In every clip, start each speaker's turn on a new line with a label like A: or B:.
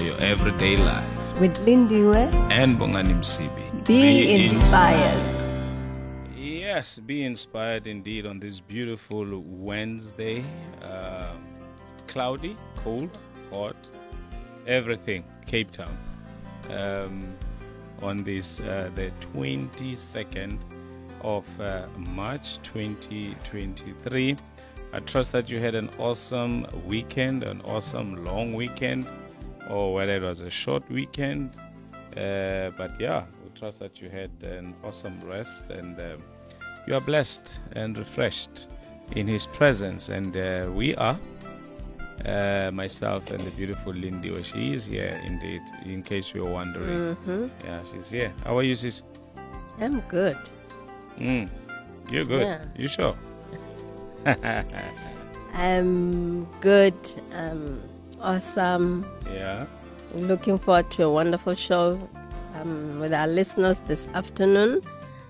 A: for your everyday life.
B: With Lindiwe,
A: And Bongani Msibi.
B: be, inspired.
A: Yes, be inspired indeed on this beautiful Wednesday. Uh, cloudy, cold, hot, everything. Cape Town. Um, on this, uh, the 22nd of uh, March 2023. I trust that you had an awesome weekend, an awesome long weekend, or whether it was a short weekend. Uh, but yeah, we trust that you had an awesome rest and um you are blessed and refreshed in His presence. And uh, we are, uh, myself and the beautiful Lindy, where she is here indeed, in case you were wondering.
B: hmm
A: Yeah, she's here. How are you, sis?
B: I'm good.
A: Mm. You're good.
B: Yeah.
A: You sure?
B: I'm good. I'm awesome.
A: yeah.
B: Looking forward to a wonderful show um, with our listeners this afternoon.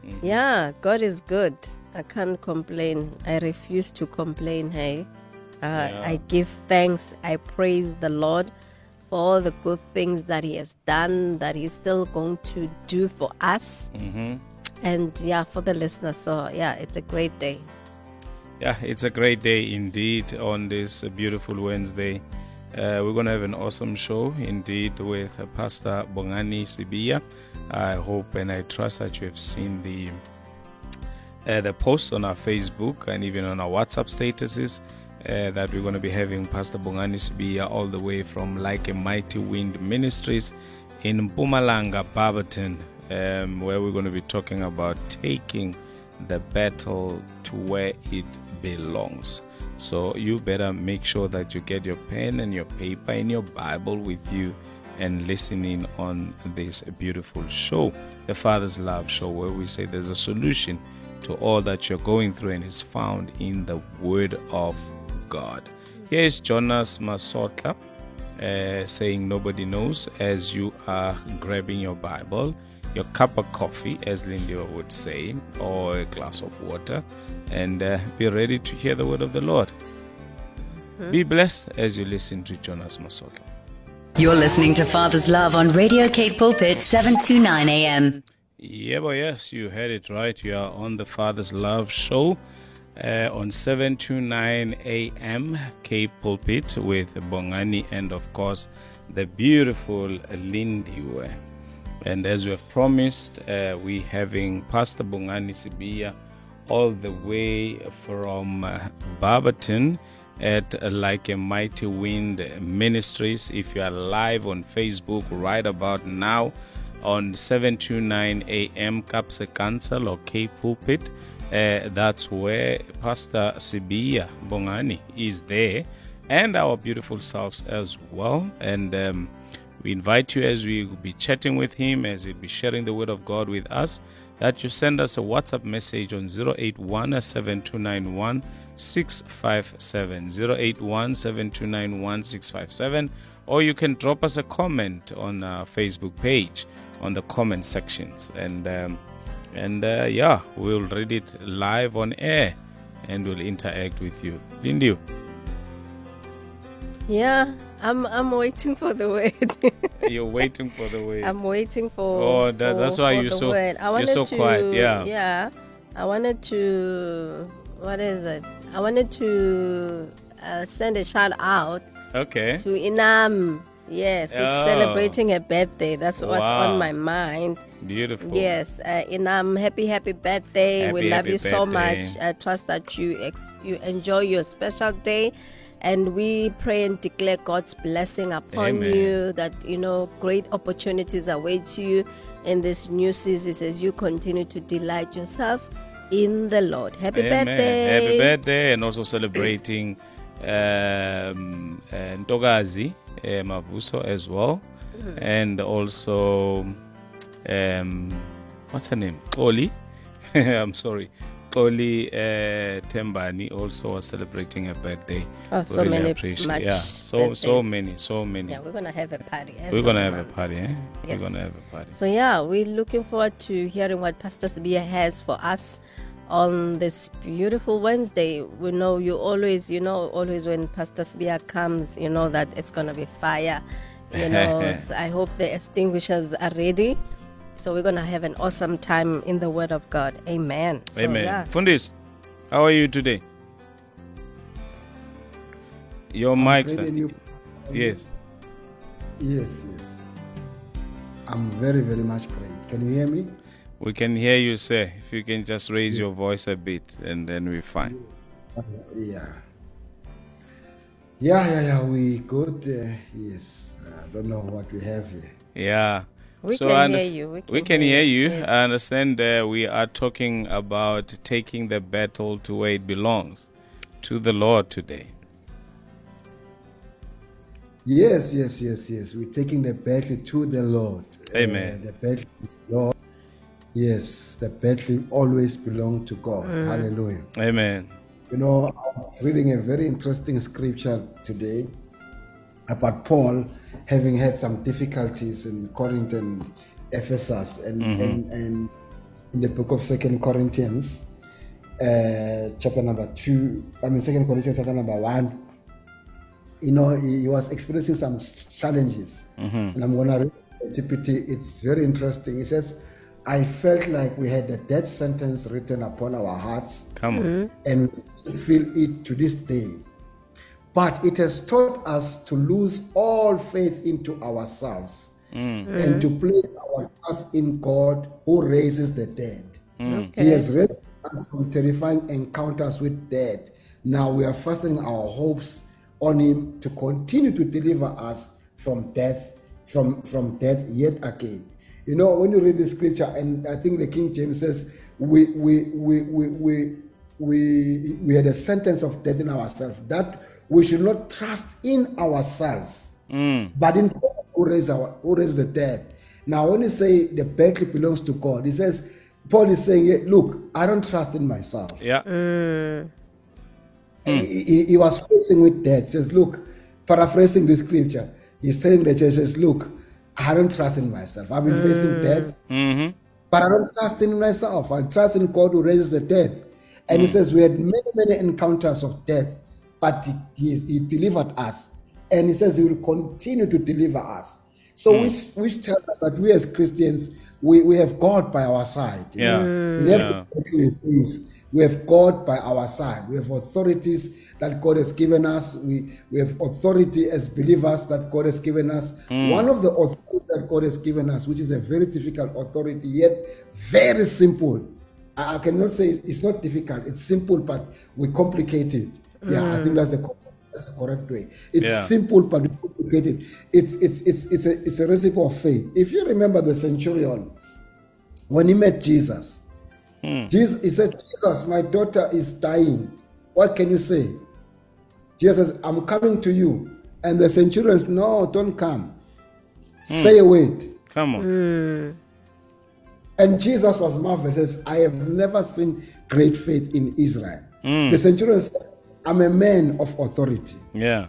A: Mm-hmm.
B: Yeah, God is good. I can't complain. I refuse to complain. Hey, uh,
A: Yeah.
B: I give thanks. I praise the Lord for all the good things that He has done, that He's still going to do for us,
A: hmm
B: and yeah, for the listeners. So yeah, it's a great day.
A: Yeah, it's a great day indeed on this beautiful Wednesday. Uh, we're going to have an awesome show indeed with uh, Pastor Bongani Sibia. I hope and I trust that you have seen the uh, the posts on our Facebook and even on our WhatsApp statuses uh, that we're going to be having Pastor Bongani Sibia all the way from Like a Mighty Wind Ministries in Mpumalanga, Barberton, um, where we're going to be talking about taking the battle to where it belongs. So you better make sure that you get your pen and your paper and your Bible with you and listening on this beautiful show, the Father's Love Show, where we say there's a solution to all that you're going through and is found in the Word of God. Here is Jonas Masotla uh, saying nobody knows as you are grabbing your Bible, your cup of coffee, as Lindy would say, or a glass of water, and uh, be ready to hear the word of the Lord. Be blessed as you listen to Jonas Masotla.
C: You're listening to Father's Love on Radio Cape Pulpit 729 AM.
A: Yeah, but yes, you heard it right. You are on the Father's Love Show uh, on 729 AM Cape Pulpit with Bongani and, of course, the beautiful Lindiwe. And as we have promised, uh, we having Pastor Bongani Sibia all the way from uh, Barberton at uh, Like a Mighty Wind Ministries. If you are live on Facebook right about now on 729 AM Kaapse Kansel or K Pulpit, uh, that's where Pastor Sibia Bongani is there and our beautiful selves as well. And um, we invite you as we will be chatting with him, as he'll be sharing the word of God with us, that you send us a WhatsApp message on 081 7291 657. 081 7291 657. Or you can drop us a comment on our Facebook page on the comment sections. And um, and uh, yeah, we'll read it live on air and we'll interact with you. Lindy,
B: Yeah, I'm I'm waiting for the word.
A: you're waiting for the way.
B: I'm waiting for.
A: Oh, that-
B: for-
A: that's why you're so-
B: word. I
A: you're so
B: to,
A: quiet, yeah.
B: Yeah, I wanted to. What is it? I wanted to uh, send a shout out
A: Okay.
B: to Inam. Yes, who's
A: Oh.
B: celebrating her birthday. That's what's
A: Wow.
B: on my mind.
A: Beautiful.
B: Yes, uh, Inam, happy happy birthday. we love
A: happy
B: you so
A: birthday.
B: much. I trust that you ex- you enjoy your special day. And we pray and declare God's blessing upon
A: Amen.
B: you that, you know, great opportunities await you in this new season as you continue to delight yourself in the Lord. Happy
A: Amen.
B: birthday.
A: Happy birthday, and also celebrating um, uh, Ntogazi uh, Mavuso as well, and also um, what's her name? Oli. I'm sorry. Oli uh, Tembani also was celebrating her birthday.
B: Oh, so
A: really
B: many
A: appreciate-
B: much
A: Yeah, so so many, so many.
B: Yeah, we're gonna have a party.
A: We're gonna have a party, eh? We're gonna have a party.
B: So yeah, we're looking forward to hearing what Pastor Sabia has for us on this beautiful Wednesday. We know you always, you know, always when Pastor Sabia comes, you know that it's gonna be fire. You know, so I hope the extinguishers are ready. So we're gonna have an awesome time in the Word of God. Amen. So,
A: Amen.
B: Yeah.
A: Fundis, how are you today? Your mic,
D: Great
A: sir.
D: and you-
A: Yes.
D: Yes, yes. I'm very, very much great. Can you hear me?
A: We can hear you, sir. If you can just raise your voice a bit, and then we're fine.
D: Yeah. Yeah, yeah, yeah. We good. Uh, yes. I don't know what we have here.
A: Yeah.
B: We
A: so
B: can
A: I
B: hear you. We
A: We
B: can
A: can
B: hear
A: hear
B: you.
A: you.
B: Yes.
A: I understand uh, we are talking about taking the battle to where it belongs, to the Lord today.
D: Yes, yes, yes, yes. We're taking the battle to the Lord.
A: Amen.
D: Uh, the battle to the Lord. Yes, the battle always belongs to God. Hallelujah.
A: Amen.
D: You know, I was reading a very interesting scripture today about Paul having had some difficulties in Corinth and Ephesus and, mm-hmm. and, and in the book of Second Corinthians, uh, chapter number two, I mean Second Corinthians chapter number one. You know, he, he was experiencing some challenges. Mm-hmm. And I'm gonna read the TPT. It's very interesting. He says, I felt like we had a death sentence written upon our hearts
A: Come on.
D: Mm-hmm. and feel it to this day. But it has taught us to lose all faith into ourselves mm. and to place our trust in God who raises the dead. Mm.
B: Okay.
D: He has rescued us from terrifying encounters with death. Now we are fastening our hopes on Him to continue to deliver us from death, from, from death yet again. You know, when you read the scripture, and I think the King James says, we we we we we we, we had a sentence of death in ourselves that we should not trust in ourselves, mm. but in God who raised our who raised the dead. Now, when you say the battle belongs to God, he says Paul is saying, "Yeah, look, I don't trust in myself.
A: Yeah. Mm.
D: He, he- he was facing with death. He says, look, paraphrasing the scripture, he's telling the church, says, look, I don't trust in myself. I've been facing mm. death,
A: Mm-hmm.
D: but I don't trust in myself. I trust in God who raises the dead. And he says, we had many, many encounters of death, but he, he, delivered us. And he says he will continue to deliver us. So hmm. which, which tells us that we as Christians, we, we have God by our side.
A: Yeah.
D: every
A: hmm.
D: Yeah. we face, we have God by our side. We have authorities that God has given us. We, we have authority as believers that God has given us. Hmm. One of the authorities that God has given us, which is a very difficult authority, yet very simple. I I cannot say it's not difficult. It's simple, but we complicate it. Yeah, I think that's the mm. that's the correct way. It's
A: Yeah.
D: simple, but we complicate it. It's it's it's it's a it's a recipe of faith. If you remember the centurion, when he met Jesus, hmm. Jesus he said, Jesus, my daughter is dying. What can you say? Jesus says, I'm coming to you. And the centurion says, No, don't come. Hmm. Say a word.
A: Come on. Mm.
D: And Jesus was marveled. Says, I have never seen great faith in Israel. Hmm. The centurion said, I'm a man of authority.
A: Yeah.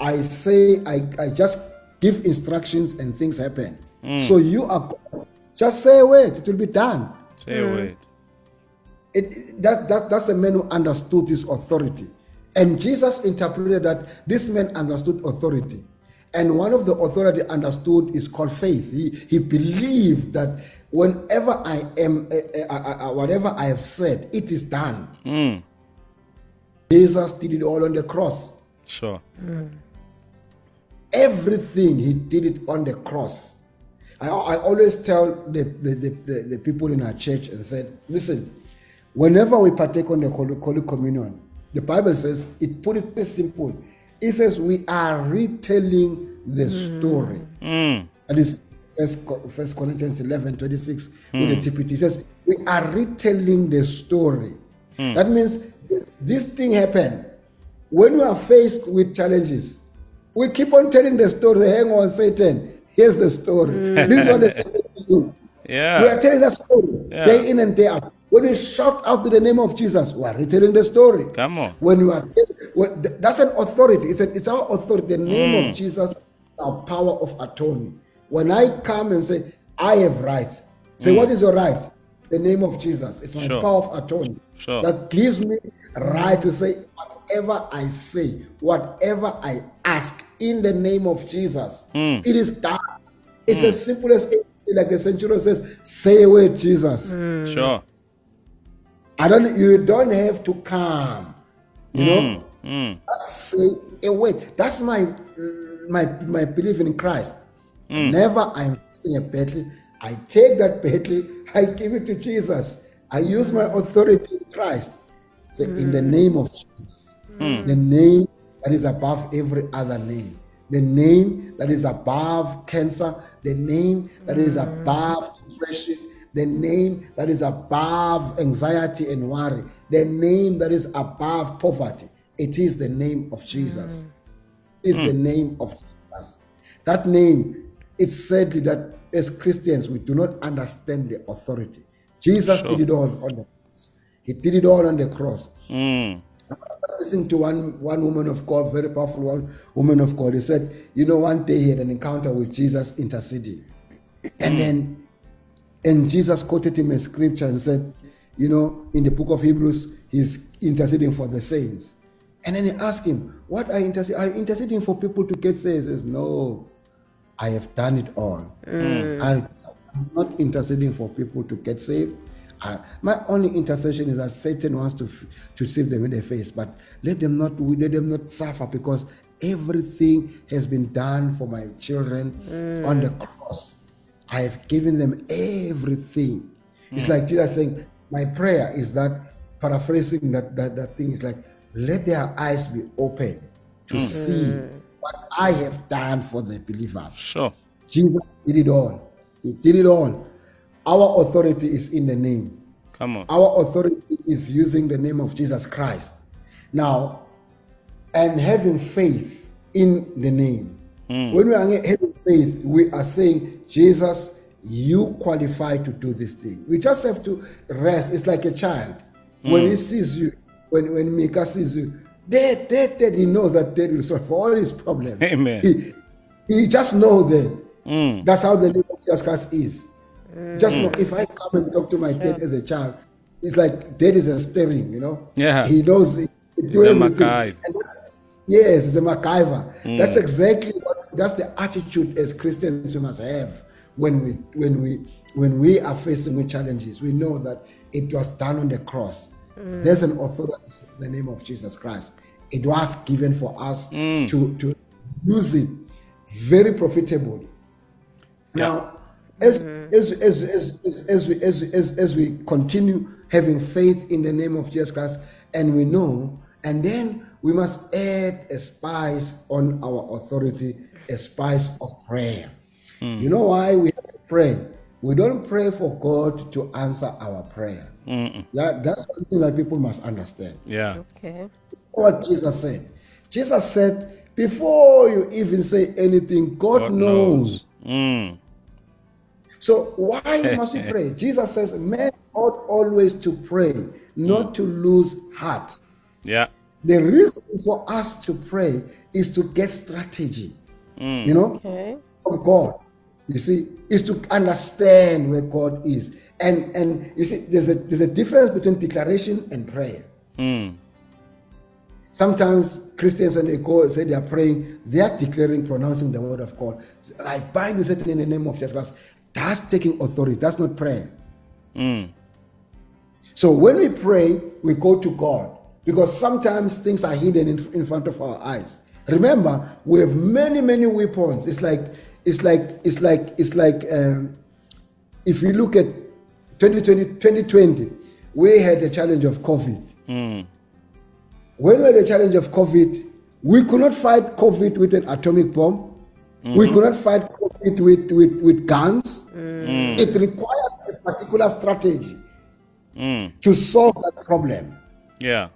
D: I say, I, I just give instructions and things happen. So you are Just say a word, it will be done.
A: Say a word.
D: It, it- that, that, that's a man who understood his authority. And Jesus interpreted that this man understood authority. And one of the authority understood is called faith. He, he believed that whenever I am, uh, uh, uh, uh, whatever I have said, it is done. Jesus did it all on the cross.
A: Sure.
D: Everything he did it on the cross. I, I always tell the, the, the, the, people in our church and said, listen, whenever we partake on the Holy, Holy Communion, the Bible says, it put it simple. It says we are retelling the story.
A: Mm.
D: And it's First, First Corinthians 11, 26 with the TPT. It says, we are retelling the story. That means this, this thing happened. When we are faced with challenges, We keep on telling the story. Hang on, Satan. Here's the story. This is what the will do.
A: Yeah.
D: We are telling that story
A: Yeah.
D: day in and day out. When we shout out to the name of Jesus, we are retelling the story.
A: Come on.
D: When you are, tell, when, that's an authority. It's, a, it's our authority. The name
A: Mm.
D: of Jesus, our power of attorney. When I come and say, I have rights, say, what is your right? The name of Jesus. It's my
A: Mm. Sure.
D: power of attorney.
A: Sure.
D: That gives me right to say whatever I say, whatever I ask in the name of Jesus.
A: Mm.
D: It is done. It's as simple as ABC, like the centurion says, say away, word, Jesus.
A: Sure.
D: I don't you don't have to come. You know?
A: Mm.
D: Just say away. That's my my my belief in Christ. Never I'm facing a battle, I take that battle, I give it to Jesus. I use my authority in Christ. Say in the mm. name of Jesus. Hmm. The name that is above every other name. The name that is above cancer, the name that is mm. above depression, the name that is above anxiety and worry, the name that is above poverty. It is the name of Jesus. Mm. It is the hmm. name of Jesus. That name, it's sadly that as Christians we do not understand the authority. Jesus did it all on the cross. He did it all on the cross.
A: Mm.
D: I was listening to one one woman of God, very powerful one woman of God. He said, you know, one day he had an encounter with Jesus interceding, and then, and Jesus quoted him a scripture and said, you know, in the book of Hebrews, he's interceding for the saints, and then he asked him, what are you interceding? Are you interceding for people to get saved? He says, no, I have done it all. I, I'm not interceding for people to get saved. I, my only intercession is that Satan wants to to save them in the face, but let them not let them not suffer because everything has been done for my children mm. on the cross. I have given them everything. It's mm. like Jesus saying, "My prayer is that." Paraphrasing that that that thing is like, let their eyes be open to mm. see what I have done for the believers.
A: Sure.
D: Jesus did it all. He did it all. Our authority is in the name.
A: Come on.
D: Our authority is using the name of Jesus Christ. Now, and having faith in the name. Hmm. When we are having faith, we are saying, Jesus, you qualify to do this thing. We just have to rest. It's like a child. When he hmm. sees you, when, when Mika sees you, dad, dad, dad, he knows that dad will solve all his problems.
A: Amen.
D: He, he just knows that. Hmm. That's how the name of Jesus Christ is. Just mm. know if I come and talk to my dad as a child, it's like dad is a steering, you know.
A: Yeah.
D: He knows it. he do everything. Yes, it's a MacGyver. Mm. That's exactly what that's the attitude as Christians we must have when we when we when we are facing with challenges. We know that it was done on the cross. Mm. There's an authority in the name of Jesus Christ. It was given for us to to use it very profitable. Now, as, as, as, as, as, as, we, as, as, as we continue having faith in the name of Jesus Christ, and we know, and then we must add a spice on our authority, a spice of prayer. You know why we have to pray? We don't pray for God to answer our prayer. That, that's one thing that people must understand
A: Yeah.
B: Okay.
D: what Jesus said. Jesus said, before you even say anything, God,
A: God
D: knows.
A: knows. Mm.
D: So why must we pray? Jesus says, men ought always to pray, not to lose heart.
A: Yeah.
D: The reason for us to pray is to get strategy, you know,
B: Okay.
D: from God. You see, is to understand where God is. And and you see, there's a there's a difference between declaration and prayer.
A: Mm.
D: Sometimes Christians, when they go and say they are praying, they are declaring, pronouncing the word of God. I bind you Satan in the name of Jesus Christ. That's taking authority. That's not prayer.
A: Mm.
D: So when we pray, we go to God because sometimes things are hidden in, in front of our eyes. Remember, we have many, many weapons. It's like, it's like, it's like, it's like, um, if you look at 2020, 2020, we had the challenge of COVID.
A: Mm.
D: When we had the challenge of COVID, we could not fight COVID with an atomic bomb. We could not fight COVID with, with, with guns. Mm. It requires a particular strategy
A: Mm.
D: to solve that problem.
A: Yeah.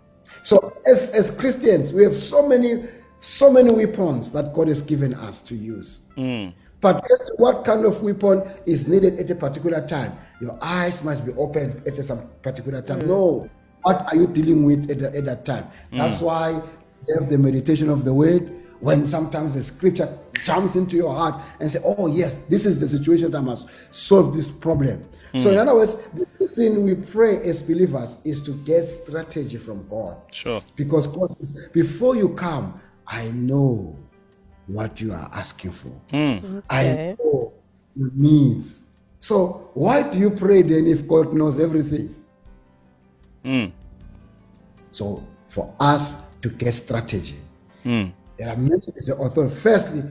D: So, as, as Christians, we have so many so many weapons that God has given us to use. Mm. But as to what kind of weapon is needed at a particular time, your eyes must be open at some particular time. Mm. No, what are you dealing with at, the, at that time? That's why you have the meditation of the word. When sometimes the scripture jumps into your heart and say, "Oh yes, this is the situation that I must solve this problem." So hmm. in other words, the reason we pray as believers is to get strategy from God.
A: Sure.
D: Because God says, before you come, I know what you are asking for. Hmm. I
B: Okay.
D: know your needs. So why do you pray then if God knows everything? Hmm. So for us to get strategy, there are many. The authority. Firstly,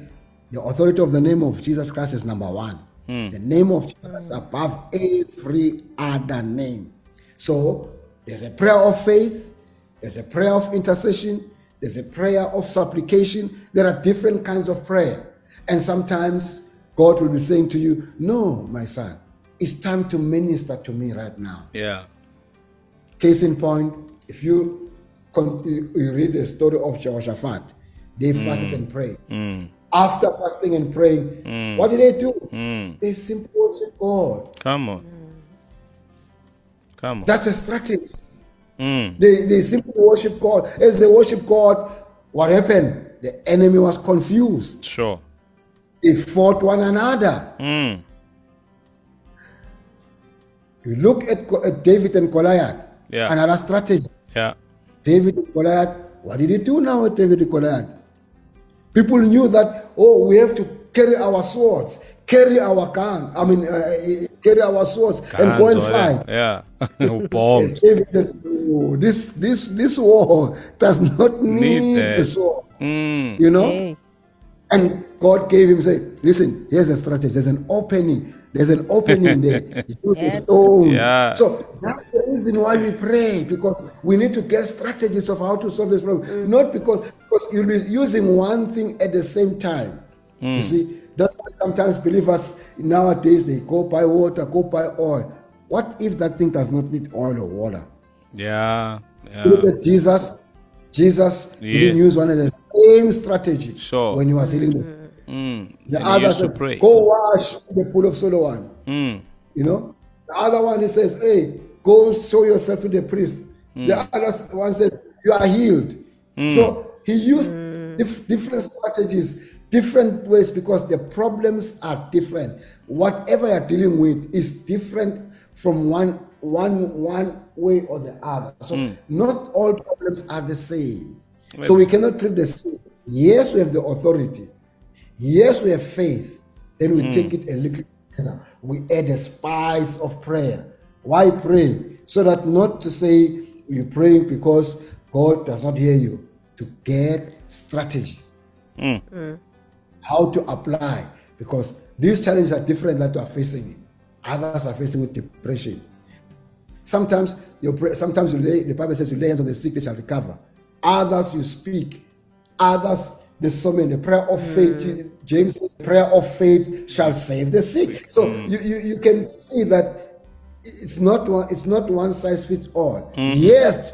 D: the authority of the name of Jesus Christ is number one. Hmm. The name of Jesus above every other name. So there's a prayer of faith, there's a prayer of intercession, there's a prayer of supplication. There are different kinds of prayer. And sometimes God will be saying to you, No, my son, it's time to minister to me right now.
A: Yeah.
D: Case in point, if you you read the story of Jehoshaphat, they mm. fasted and prayed. Mm. After fasting and praying, mm. what did they do? They simply worship God.
A: Come on. Come on.
D: That's a strategy. They, they simply worship God. As they worship God, what happened? The enemy was confused.
A: Sure.
D: They fought one another.
A: Mm.
D: You look at, at David and Goliath,
A: Yeah.
D: another strategy.
A: Yeah.
D: David and Goliath, what did he do now with David and Goliath? People knew that, oh, we have to carry our swords, carry our gun, I mean, uh, carry our swords and go and fight.
A: Yeah.
D: Yes,
A: Bombs.
D: David said, oh, this, this, this war does not
A: Need
D: need
A: that.
D: the sword.
A: Mm.
D: You know?
B: Hey.
D: And God gave him, say, listen, here's a strategy. There's an opening. There's an opening there. Use a stone.
A: Yeah.
D: So that's the reason why we pray, because we need to get strategies of how to solve this problem. Mm. Not because because you'll be using one thing at the same time. You mm. see, that's why sometimes believers nowadays they go buy water, go buy oil. What if that thing does not need oil or water?
A: Yeah. Yeah.
D: Look at Jesus. Jesus didn't use one of the same strategy
A: Sure.
D: when he was healing the
A: Mm.
D: the
A: And
D: other says,
A: pray.
D: go wash the pool of Solomon.
A: Mm.
D: You know? The other one he says, hey, go show yourself to the priest.
A: Mm.
D: The other one says, you are healed. So he used dif- different strategies, different ways because the problems are different. Whatever you're dealing with is different from one one one way or the other. So
A: Mm.
D: not all problems are the same. So we cannot treat the same. Yes, we have the authority. Yes, we have faith. Then we hmm. take it a little further. We add a spice of prayer. Why pray? So that not to say you're praying because God does not hear you. To get strategy. Hmm. Hmm. How to apply. Because these challenges are different that you are facing. It. Others are facing with depression. Sometimes you pray, sometimes you lay, the Bible says you lay hands on the sick, they shall recover. Others you speak. Others there's so many. The prayer of faith, mm. James says, prayer of faith shall save the sick. Mm. So you, you, you can see that it's not one, it's not one size fits all. Mm-hmm. Yes,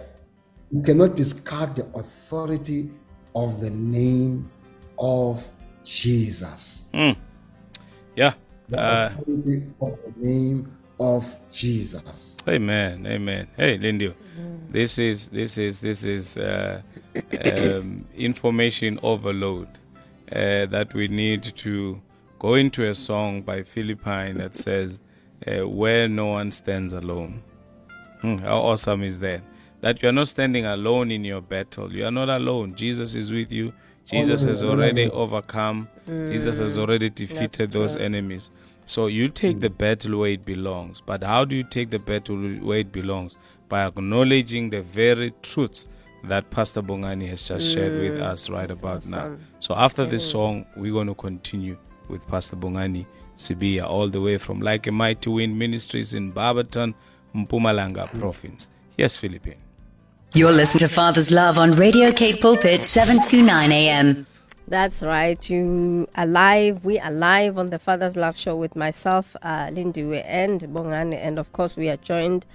D: you cannot discard the authority of the name of Jesus. Mm.
A: Yeah.
D: The
A: Uh,
D: authority of the name of Jesus.
A: Amen, amen. Hey, Lindy, this is this is this is uh, um, information overload uh, that we need to go into a song by Philippine that says, uh, "Where no one stands alone." Hmm, how awesome is that? That you are not standing alone in your battle. You are not alone. Jesus is with you. Jesus has already overcome. Jesus has already defeated those enemies. So you take hmm. the battle where it belongs. But how do you take the battle where it belongs? By acknowledging the very truths that Pastor Bongani has just shared with hmm. us right about now. So after this hmm. song, we're going to continue with Pastor Bongani Sibia all the way from Like a Mighty Wind Ministries in Barberton, Mpumalanga province. Yes, Philippine.
C: You're listening to Father's Love on Radio Cape Pulpit 729 AM.
B: That's right. You are alive. We are live on the Father's Love Show with myself, uh, Lindiwe, and Bongani, and of course we are joined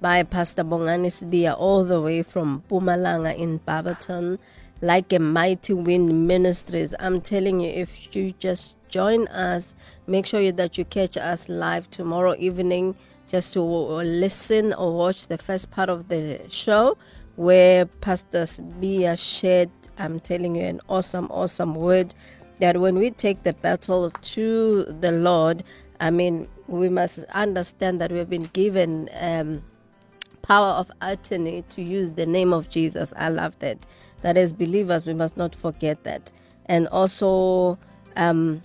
B: by Pastor Bongani Sibia all the way from Pumalanga in Barberton. like a mighty wind ministries. I'm telling you, if you just join us, make sure that you catch us live tomorrow evening just to listen or watch the first part of the show where Pastor Bia shared, I'm telling you, an awesome, awesome word that when we take the battle to the Lord, I mean, we must understand that we've been given um, power of attorney to use the name of Jesus. I love that. That as believers, we must not forget that. And also, um,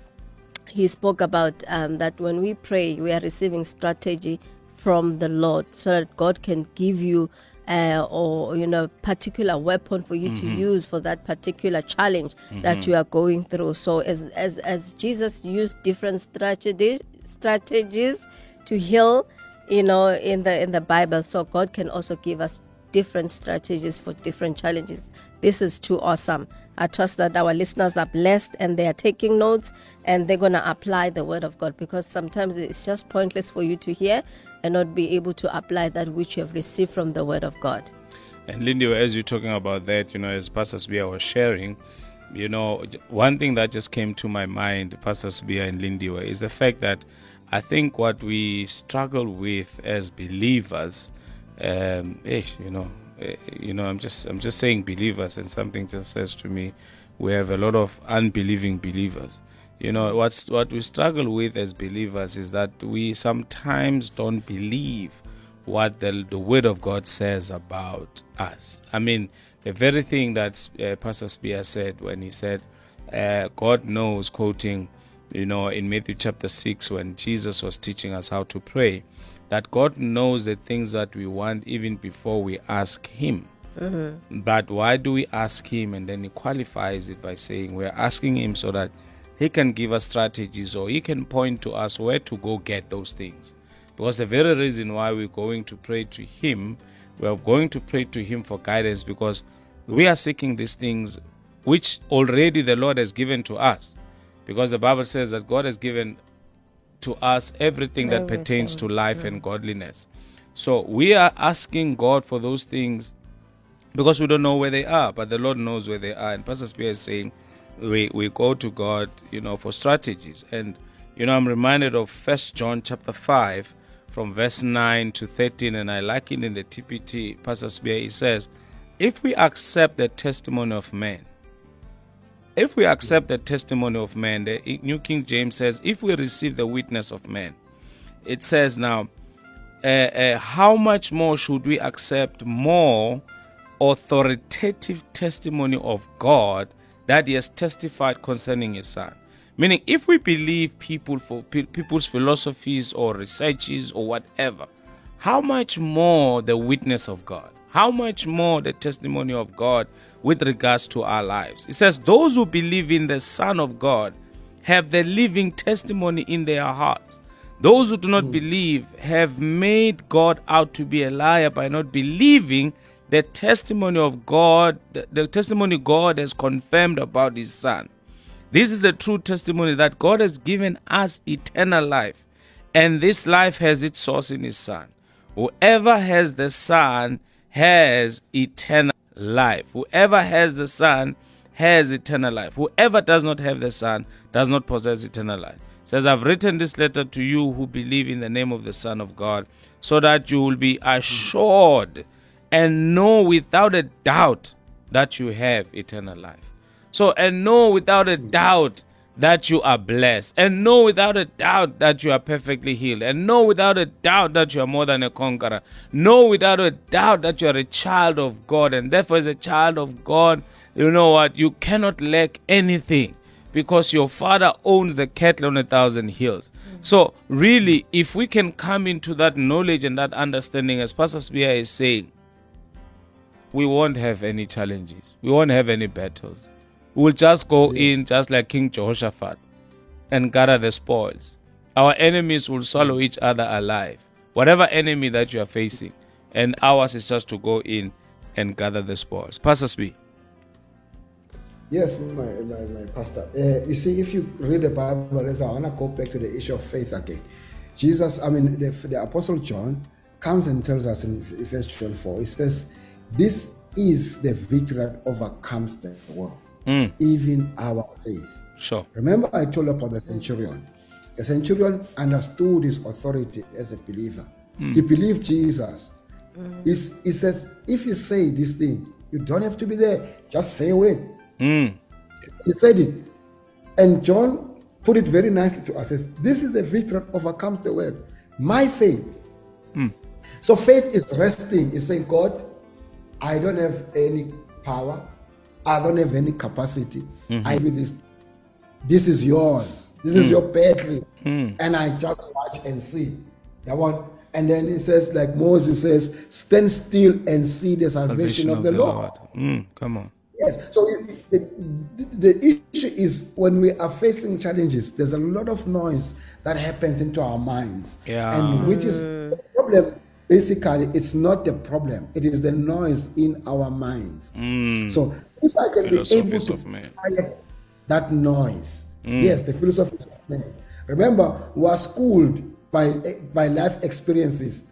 B: he spoke about um, that when we pray, we are receiving strategy from the Lord so that God can give you uh, or you know particular weapon for you mm-hmm. to use for that particular challenge mm-hmm. that you are going through so as as as jesus used different strategies strategies to heal you know in the in the bible so god can also give us different strategies for different challenges this is too awesome i trust that our listeners are blessed and they are taking notes and they're going to apply the word of god because sometimes it's just pointless for you to hear and not be able to apply that which you have received from the Word of God.
A: And Lindy, as you're talking about that, you know, as Pastor Sbia was sharing, you know, one thing that just came to my mind, Pastor Sbia and Lindy, is the fact that I think what we struggle with as believers, um, eh, you know, you know, I'm just I'm just saying believers, and something just says to me, we have a lot of unbelieving believers. You know, what's what we struggle with as believers is that we sometimes don't believe what the, the Word of God says about us. I mean, the very thing that uh, Pastor Spear said when he said, uh, God knows, quoting, you know, in Matthew chapter 6, when Jesus was teaching us how to pray, that God knows the things that we want even before we ask Him. Mm-hmm. But why do we ask Him? And then He qualifies it by saying, We're asking Him so that he can give us strategies or He can point to us where to go get those things. Because the very reason why we're going to pray to Him, we are going to pray to Him for guidance because we are seeking these things which already the Lord has given to us. Because the Bible says that God has given to us everything that everything. pertains to life and mm. godliness. So we are asking God for those things because we don't know where they are, but the Lord knows where they are. And Pastor Spear is saying, we, we go to God, you know, for strategies. And, you know, I'm reminded of First John chapter 5 from verse 9 to 13, and I like it in the TPT. Pastor Spear, he says, if we accept the testimony of men, if we accept the testimony of men, the New King James says, if we receive the witness of men, it says now, uh, uh, how much more should we accept more authoritative testimony of God that he has testified concerning his son. Meaning, if we believe people for people's philosophies or researches or whatever, how much more the witness of God? How much more the testimony of God with regards to our lives? It says, Those who believe in the Son of God have the living testimony in their hearts. Those who do not mm. believe have made God out to be a liar by not believing the testimony of God, the, the testimony God has confirmed about His Son. This is a true testimony that God has given us eternal life, and this life has its source in His Son. Whoever has the Son has eternal life. Whoever has the Son has eternal life. Whoever does not have the Son does not possess eternal life. It says, I've written this letter to you who believe in the name of the Son of God, so that you will be assured and know without a doubt that you have eternal life. So, and know without a doubt that you are blessed, and know without a doubt that you are perfectly healed, and know without a doubt that you are more than a conqueror. Know without a doubt that you are a child of God, and therefore, as a child of God, you know what? You cannot lack anything because your father owns the cattle on a thousand hills. Mm-hmm. So, really, if we can come into that knowledge and that understanding, as Pastor Spear is saying, we won't have any challenges. We won't have any battles. We will just go yeah. in just like King Jehoshaphat and gather the spoils. Our enemies will swallow each other alive. Whatever enemy that you are facing, and ours is just to go in and gather the spoils. Pastor Speak.
D: Yes, my, my, my pastor. Uh, you see, if you read the Bible, I want to go back to the issue of faith again. Jesus, I mean, the, the Apostle John comes and tells us in First John 4, he says, this is the victory that overcomes the world?
A: Mm.
D: Even our faith.
A: Sure.
D: Remember, I told you about the centurion. The centurion understood his authority as a believer. He believed Jesus. He's- he says, if you say this thing, you don't have to be there. Just say a word.
A: Mm.
D: He said it. And John put it very nicely to us. Says, this is the victory that overcomes the world. My faith. So faith is resting. It's saying, God, I don't have any power. I don't have any capacity. Mm-hmm. I give this. This is yours. This is mm. your battle. Mm. And I just watch and see. That one. And then it says, like Moses says, stand still and see the salvation,
A: Salvation
D: of, the, Lord.
A: Mm. Come on.
D: Yes. So the, the, the issue is when we are facing challenges, there's a lot of noise that happens into our minds.
A: Yeah.
D: And which is the problem. Basically, it's not the problem. It is the noise in our minds. So if I can be able to quiet that noise, yes, the philosophies of man. Remember, we are schooled by by life experiences,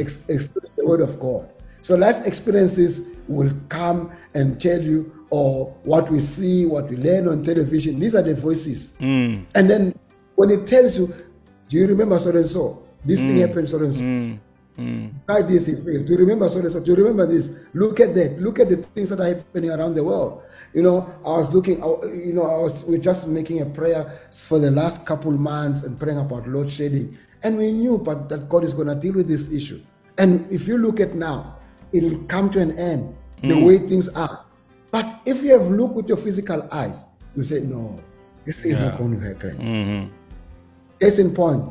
D: ex- experience the word of God. So life experiences will come and tell you, or what we see, what we learn on television. These are the voices. And then when it tells you, do you remember so and so? This thing happened so and so. Try this. Do you remember so and so? Do you remember this? Look at that. Look at the things that are happening around the world. You know, I was looking. You know, I was. We're just making a prayer for the last couple months and praying about load shedding, and we knew, but that God is going to deal with this issue. And if you look at now, it will come to an end the mm. way things are. But if you have looked with your physical eyes, you say, no, this thing is not going to happen. Mm-hmm. Case in point,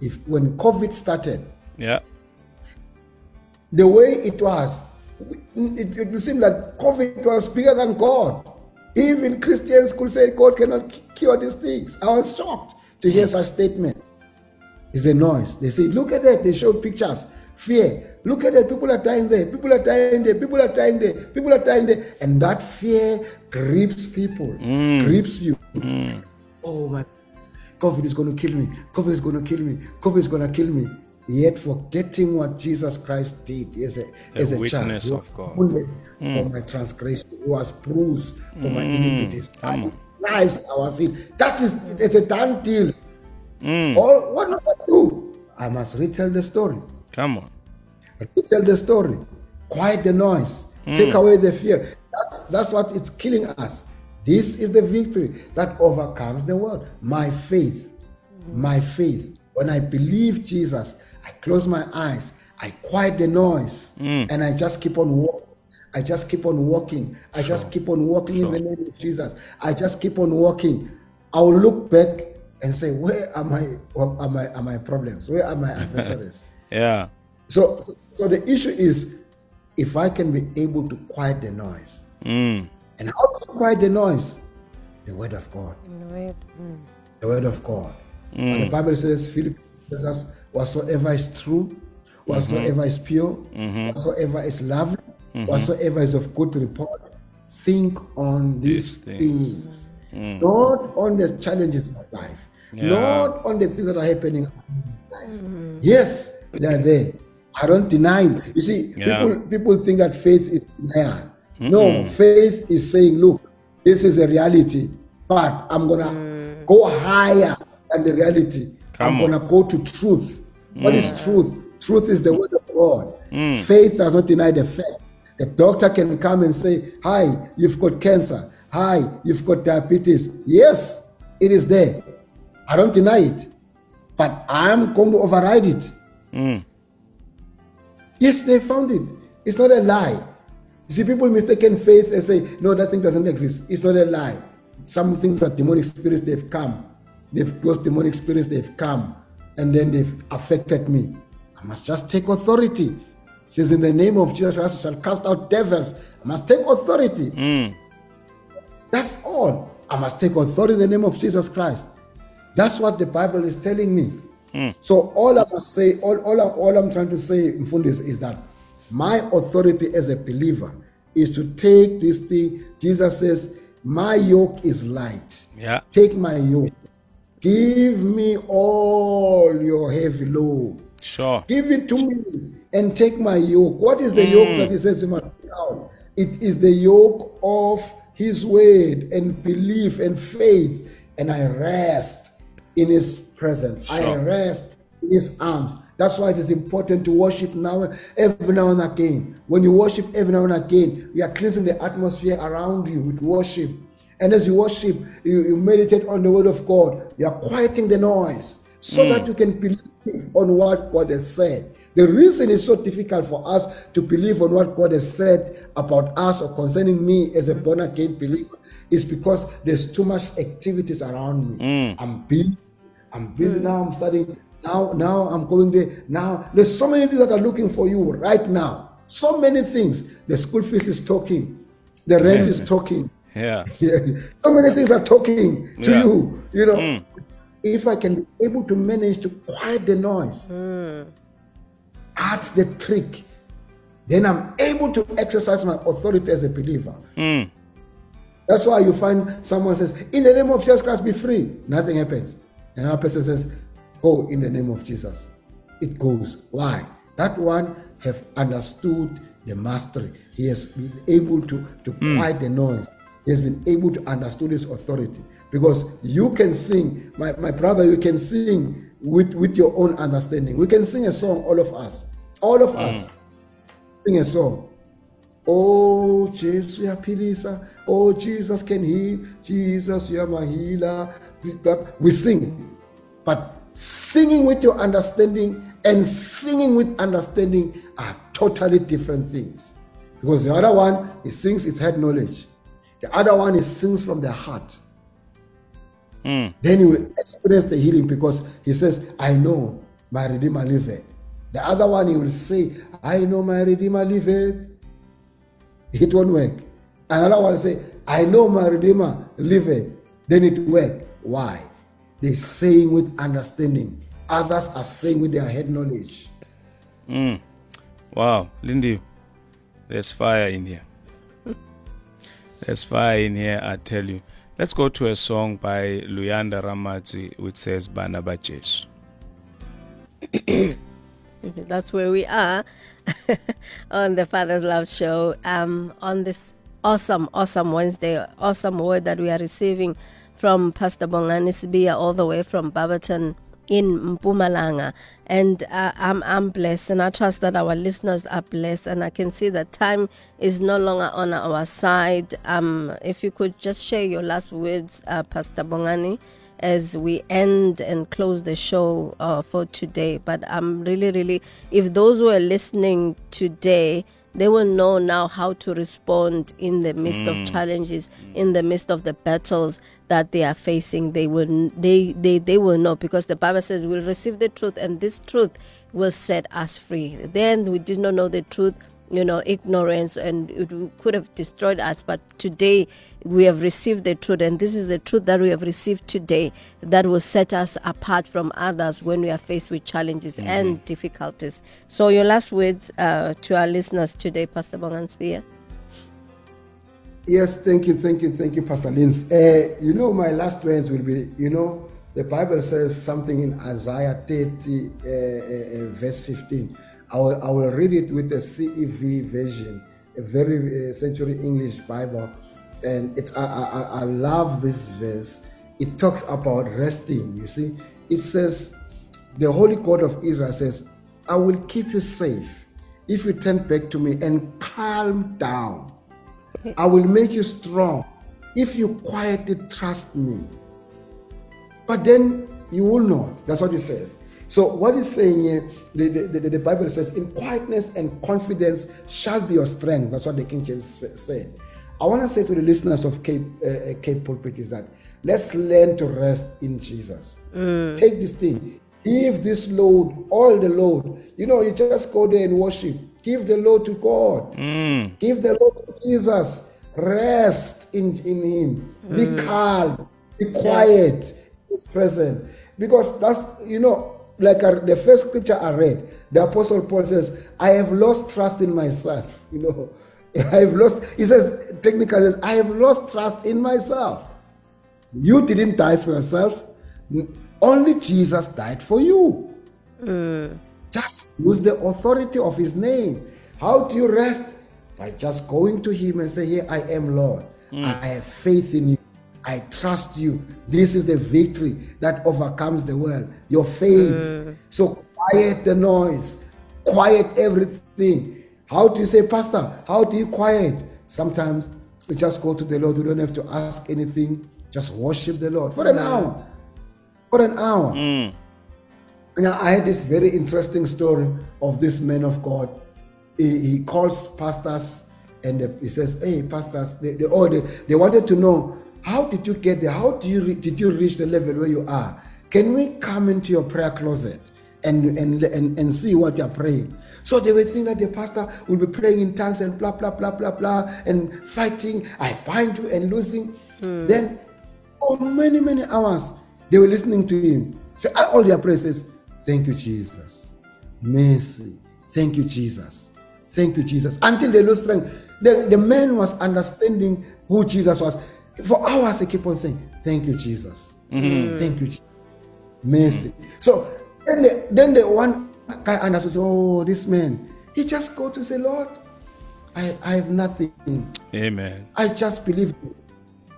D: if when COVID started,
A: Yeah.
D: The way it was, it, it would seem like COVID was bigger than God. Even Christians could say God cannot cure these things. I was shocked to hear such statement. It's a noise. They say, look at that. They show pictures. Fear. Look at that. People are dying there. People are dying there. People are dying there. People are dying there. And that fear grips people, mm. grips you. Mm. Oh my COVID is going to kill me. COVID is going to kill me. COVID is going to kill me. Yet forgetting what Jesus Christ did as a, as a child.
A: witness
D: He
A: of
D: was
A: God.
D: wounded for hmm. my transgression. He was bruised for my
A: Mm.
D: iniquities. By his stripes I was healed. That is it's a done deal. Hmm. Or what must I do? I must retell the story.
A: Come on.
D: Retell the story. Quiet the noise. Hmm. Take away the fear. That's that's what it's killing us. This is the victory that overcomes the world. My faith. My faith. When I believe Jesus, I close my eyes, I quiet the noise, and I just keep on walking. I just keep on walking. I just keep on walking in the name of Jesus. I just keep on walking. I'll look back and say, where are my what are my are my problems? Where are my adversaries?
A: Yeah.
D: So, so, so the issue is if I can be able to quiet the noise.
A: Mm.
D: And how to quiet the noise? The word of God. The word. The word of God. When the mm. Bible says, Philippians says us, whatsoever is true, mm-hmm. whatsoever is pure, mm-hmm. whatsoever is lovely, mm-hmm. whatsoever is of good report, think on these,
A: These
D: things.
A: things. Mm.
D: Not on the challenges of life.
A: Yeah.
D: Not on the things that are happening in life. Yes, they are there. I don't deny it. You see,
A: Yeah.
D: people people think that faith is denial. No, faith is saying, look, this is a reality, but I'm gonna mm. go higher than the reality.
A: Come
D: I'm gonna go to truth. What is mm. truth? Truth is the word of God. Mm. Faith does not deny the fact. The doctor can come and say, Hi, you've got cancer. Hi, you've got diabetes. Yes, it is there. I don't deny it. But I'm going to override it. Mm. Yes, they found it. It's not a lie. You see, people mistaken faith and say, no, that thing doesn't exist. It's not a lie. Some things are demonic spirits, they've come. They've those demonic spirits, they've come, and then they've affected me. I must just take authority. It says, in the name of Jesus Christ, I shall cast out devils. I must take authority. Hmm. That's all. I must take authority in the name of Jesus Christ. That's what the Bible is telling me. Hmm. So all I must say, all, all, all I'm trying to say, Mfundis, is that my authority as a believer is to take this thing. Jesus says, my yoke is light.
A: Yeah.
D: Take my yoke. Give me all your heavy load.
A: Sure.
D: Give it to me and take my yoke. What is the yoke that he says you must take out? It is the yoke of His word and belief and faith, and I rest in His presence. I rest in His arms. That's why it is important to worship now, every now and again. When you worship every now and again, you are cleansing the atmosphere around you with worship. And as you worship, you, you meditate on the word of God. You are quieting the noise so hmm. that you can believe on what God has said. The reason it's so difficult for us to believe on what God has said about us or concerning me as a born again believer is because there's too much activities around me. Hmm. I'm busy. I'm busy hmm. now. I'm studying. Now, now I'm going there. Now, there's so many things that are looking for you right now. So many things. The school fees is talking. The rent is talking.
A: Yeah.
D: Yeah. So many things are talking to
A: Yeah.
D: you. You know, mm. if I can be able to manage to quiet the noise, mm. that's the trick. Then I'm able to exercise my authority as a believer. Mm. That's why you find someone says, "In the name of Jesus Christ, be free." Nothing happens. And another person says, "Go in the name of Jesus." It goes. Why? That one have understood the mastery. He has been able to to quiet the noise. He has been able to understand his authority. Because you can sing, my, my brother, you can sing with, with your own understanding. We can sing a song, all of us. All of us mm. sing a song. Oh, Jesus, you are Pilisa. Oh, Jesus can heal. Jesus, you are my healer. We sing. But singing with your understanding and singing with understanding are totally different things. Because the other one, he sings its head knowledge. The other one, is sings from the heart. Hmm. Then you will experience the healing because he says, I know my Redeemer liveth. The other one, he will say, I know my Redeemer liveth. It won't work. Another one will say, I know my Redeemer liveth. Then it work. Why? They're saying with understanding. Others are saying with their head knowledge. Hmm.
A: Wow, Lindy, there's fire in here. There's fire in here, I tell you. Let's go to a song by Luyanda Ramadzi which says Bana ba
B: That's where we are on the Father's Love Show. Um, on this awesome, awesome Wednesday, awesome word that we are receiving from Pastor Bongani Sibiya all the way from Barberton in Mpumalanga. And uh, I'm, I'm blessed, and I trust that our listeners are blessed. And I can see that time is no longer on our side. Um, if you could just share your last words, uh, Pastor Bongani as we end and close the show uh, for today. But I'm really, really, if those who are listening today, they will know now how to respond in the midst of mm. challenges, in the midst of the battles that they are facing. They will, they, they, they will know because the Bible says we'll receive the truth, and this truth will set us free. Then we did not know the truth you know, ignorance and it could have destroyed us. But today we have received the truth, and this is the truth that we have received today that will set us apart from others when we are faced with challenges and difficulties. So, your last words uh, to our listeners today, Pastor Bongansvia.
D: Yes, thank you, thank you, thank you, Pastor Lins. Uh, you know, my last words will be, you know, the Bible says something in Isaiah 30, uh, uh, uh, verse 15. I will, I will read it with the CEV version, a very uh, century English Bible. And it's I, I- I love this verse. It talks about resting, you see. It says, the Holy God of Israel says, I will keep you safe if you turn back to me and calm down. I will make you strong if you quietly trust me. But then you will not. That's what it says. So what it's saying here, the, the, the, the Bible says, in quietness and confidence shall be your strength. That's what the King James said. I want to say to the listeners of Cape, uh, uh, Cape Pulpit is that let's learn to rest in Jesus. Mm. Take this thing. Give this load, all the load. You know, you just go there and worship. Give the load to God. Mm. Give the load to Jesus. Rest in, in Him. Be mm. calm. Be quiet. He's present. Because that's, you know, like the first scripture I read, the Apostle Paul says, I have lost trust in myself. You know, I have lost, he says, technically, says, I have lost trust in myself. You didn't die for yourself. Only Jesus died for you. Mm. Just use the authority of his name. How do you rest? by just going to Him and say, Here I am, Lord. Mm. I have faith in you. I trust you. This is the victory that overcomes the world. Your faith. Uh. So quiet the noise, quiet everything. How do you say, Pastor? How do you quiet? Sometimes we just go to the Lord. We don't have to ask anything. Just worship the Lord for an hour. For an hour. Mm. Now, I had this very interesting story of this man of God. He, he calls pastors and he says, "Hey, pastors, they, they, oh, they, they wanted to know how did you get there? How do you re- did you reach the level where you are? Can we come into your prayer closet and and and, and see what you're praying?" So they were thinking that the pastor will be praying in tongues and blah blah blah blah blah and fighting. I bind you and losing. Hmm. Then, oh, many many hours they were listening to him. So uh, all their praises. Thank you, Jesus. Mercy. Thank you, Jesus. Thank you, Jesus. Until they lose strength. The, the man was understanding who Jesus was. For hours, he keep on saying, Thank you, Jesus. Mm-hmm. Mm. Thank you, Jesus. Mercy. So then the, then the one guy understood, Oh, this man. He just go to say, Lord, I, I have nothing.
A: Amen.
D: I just believe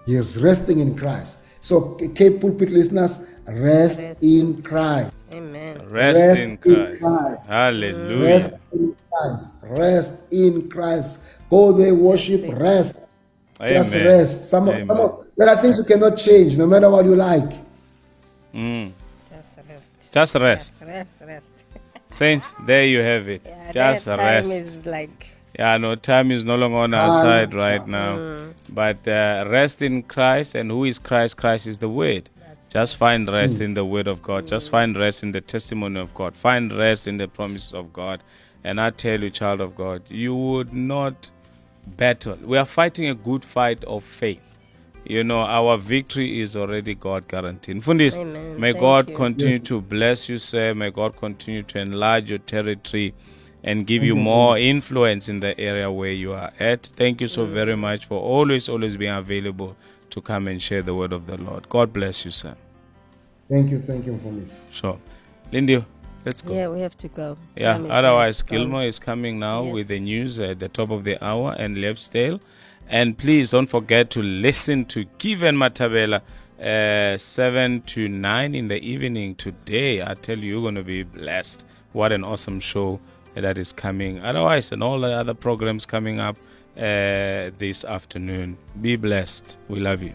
D: he is resting in Christ. So, Cape Pulpit listeners, rest,
B: Rest.
D: in Christ.
B: Amen.
A: Rest,
D: Rest
A: in
D: in
A: Christ.
D: Christ.
A: Hallelujah.
D: Rest in Christ. Rest in Christ. Go there, worship, rest. Just rest. Some, of- some of, there are things you cannot change, no matter what you like.
B: Just rest.
A: Just rest.
B: Just rest, rest.
A: Saints, there you have it.
B: Yeah,
A: Just
B: that
A: rest.
B: time is like
A: Yeah, no, time is no longer on our
D: Ah,
A: side right now. But uh, rest in Christ. And who is Christ? Christ is the Word. Just find rest in the Word of God. Just find rest in the testimony of God. Find rest in the promises of God. And I tell you, child of God, you would not battle. We are fighting a good fight of faith. You know, our victory is already God guaranteed. Fundis,
B: Amen.
A: may
B: Thank
A: God
B: you.
A: continue to bless you, sir. May God continue to enlarge your territory and give you more influence in the area where you are at. Thank you so mm. very much for always, always being available to come and share the word of the Lord. God bless you, sir.
D: Thank you, thank you for this.
A: Sure. Lindy, let's go.
B: yeah, we have to go.
A: Yeah,
B: Time is
A: otherwise. Gilmore is coming now
B: Yes.
A: with the news at the top of the hour and Lefstale. And please don't forget to listen to Given Matabela uh, 7 to 9 in the evening today. I tell you, you're going to be blessed. What an awesome show that is coming. Otherwise, and all the other programs coming up uh, this afternoon. Be blessed. We love you.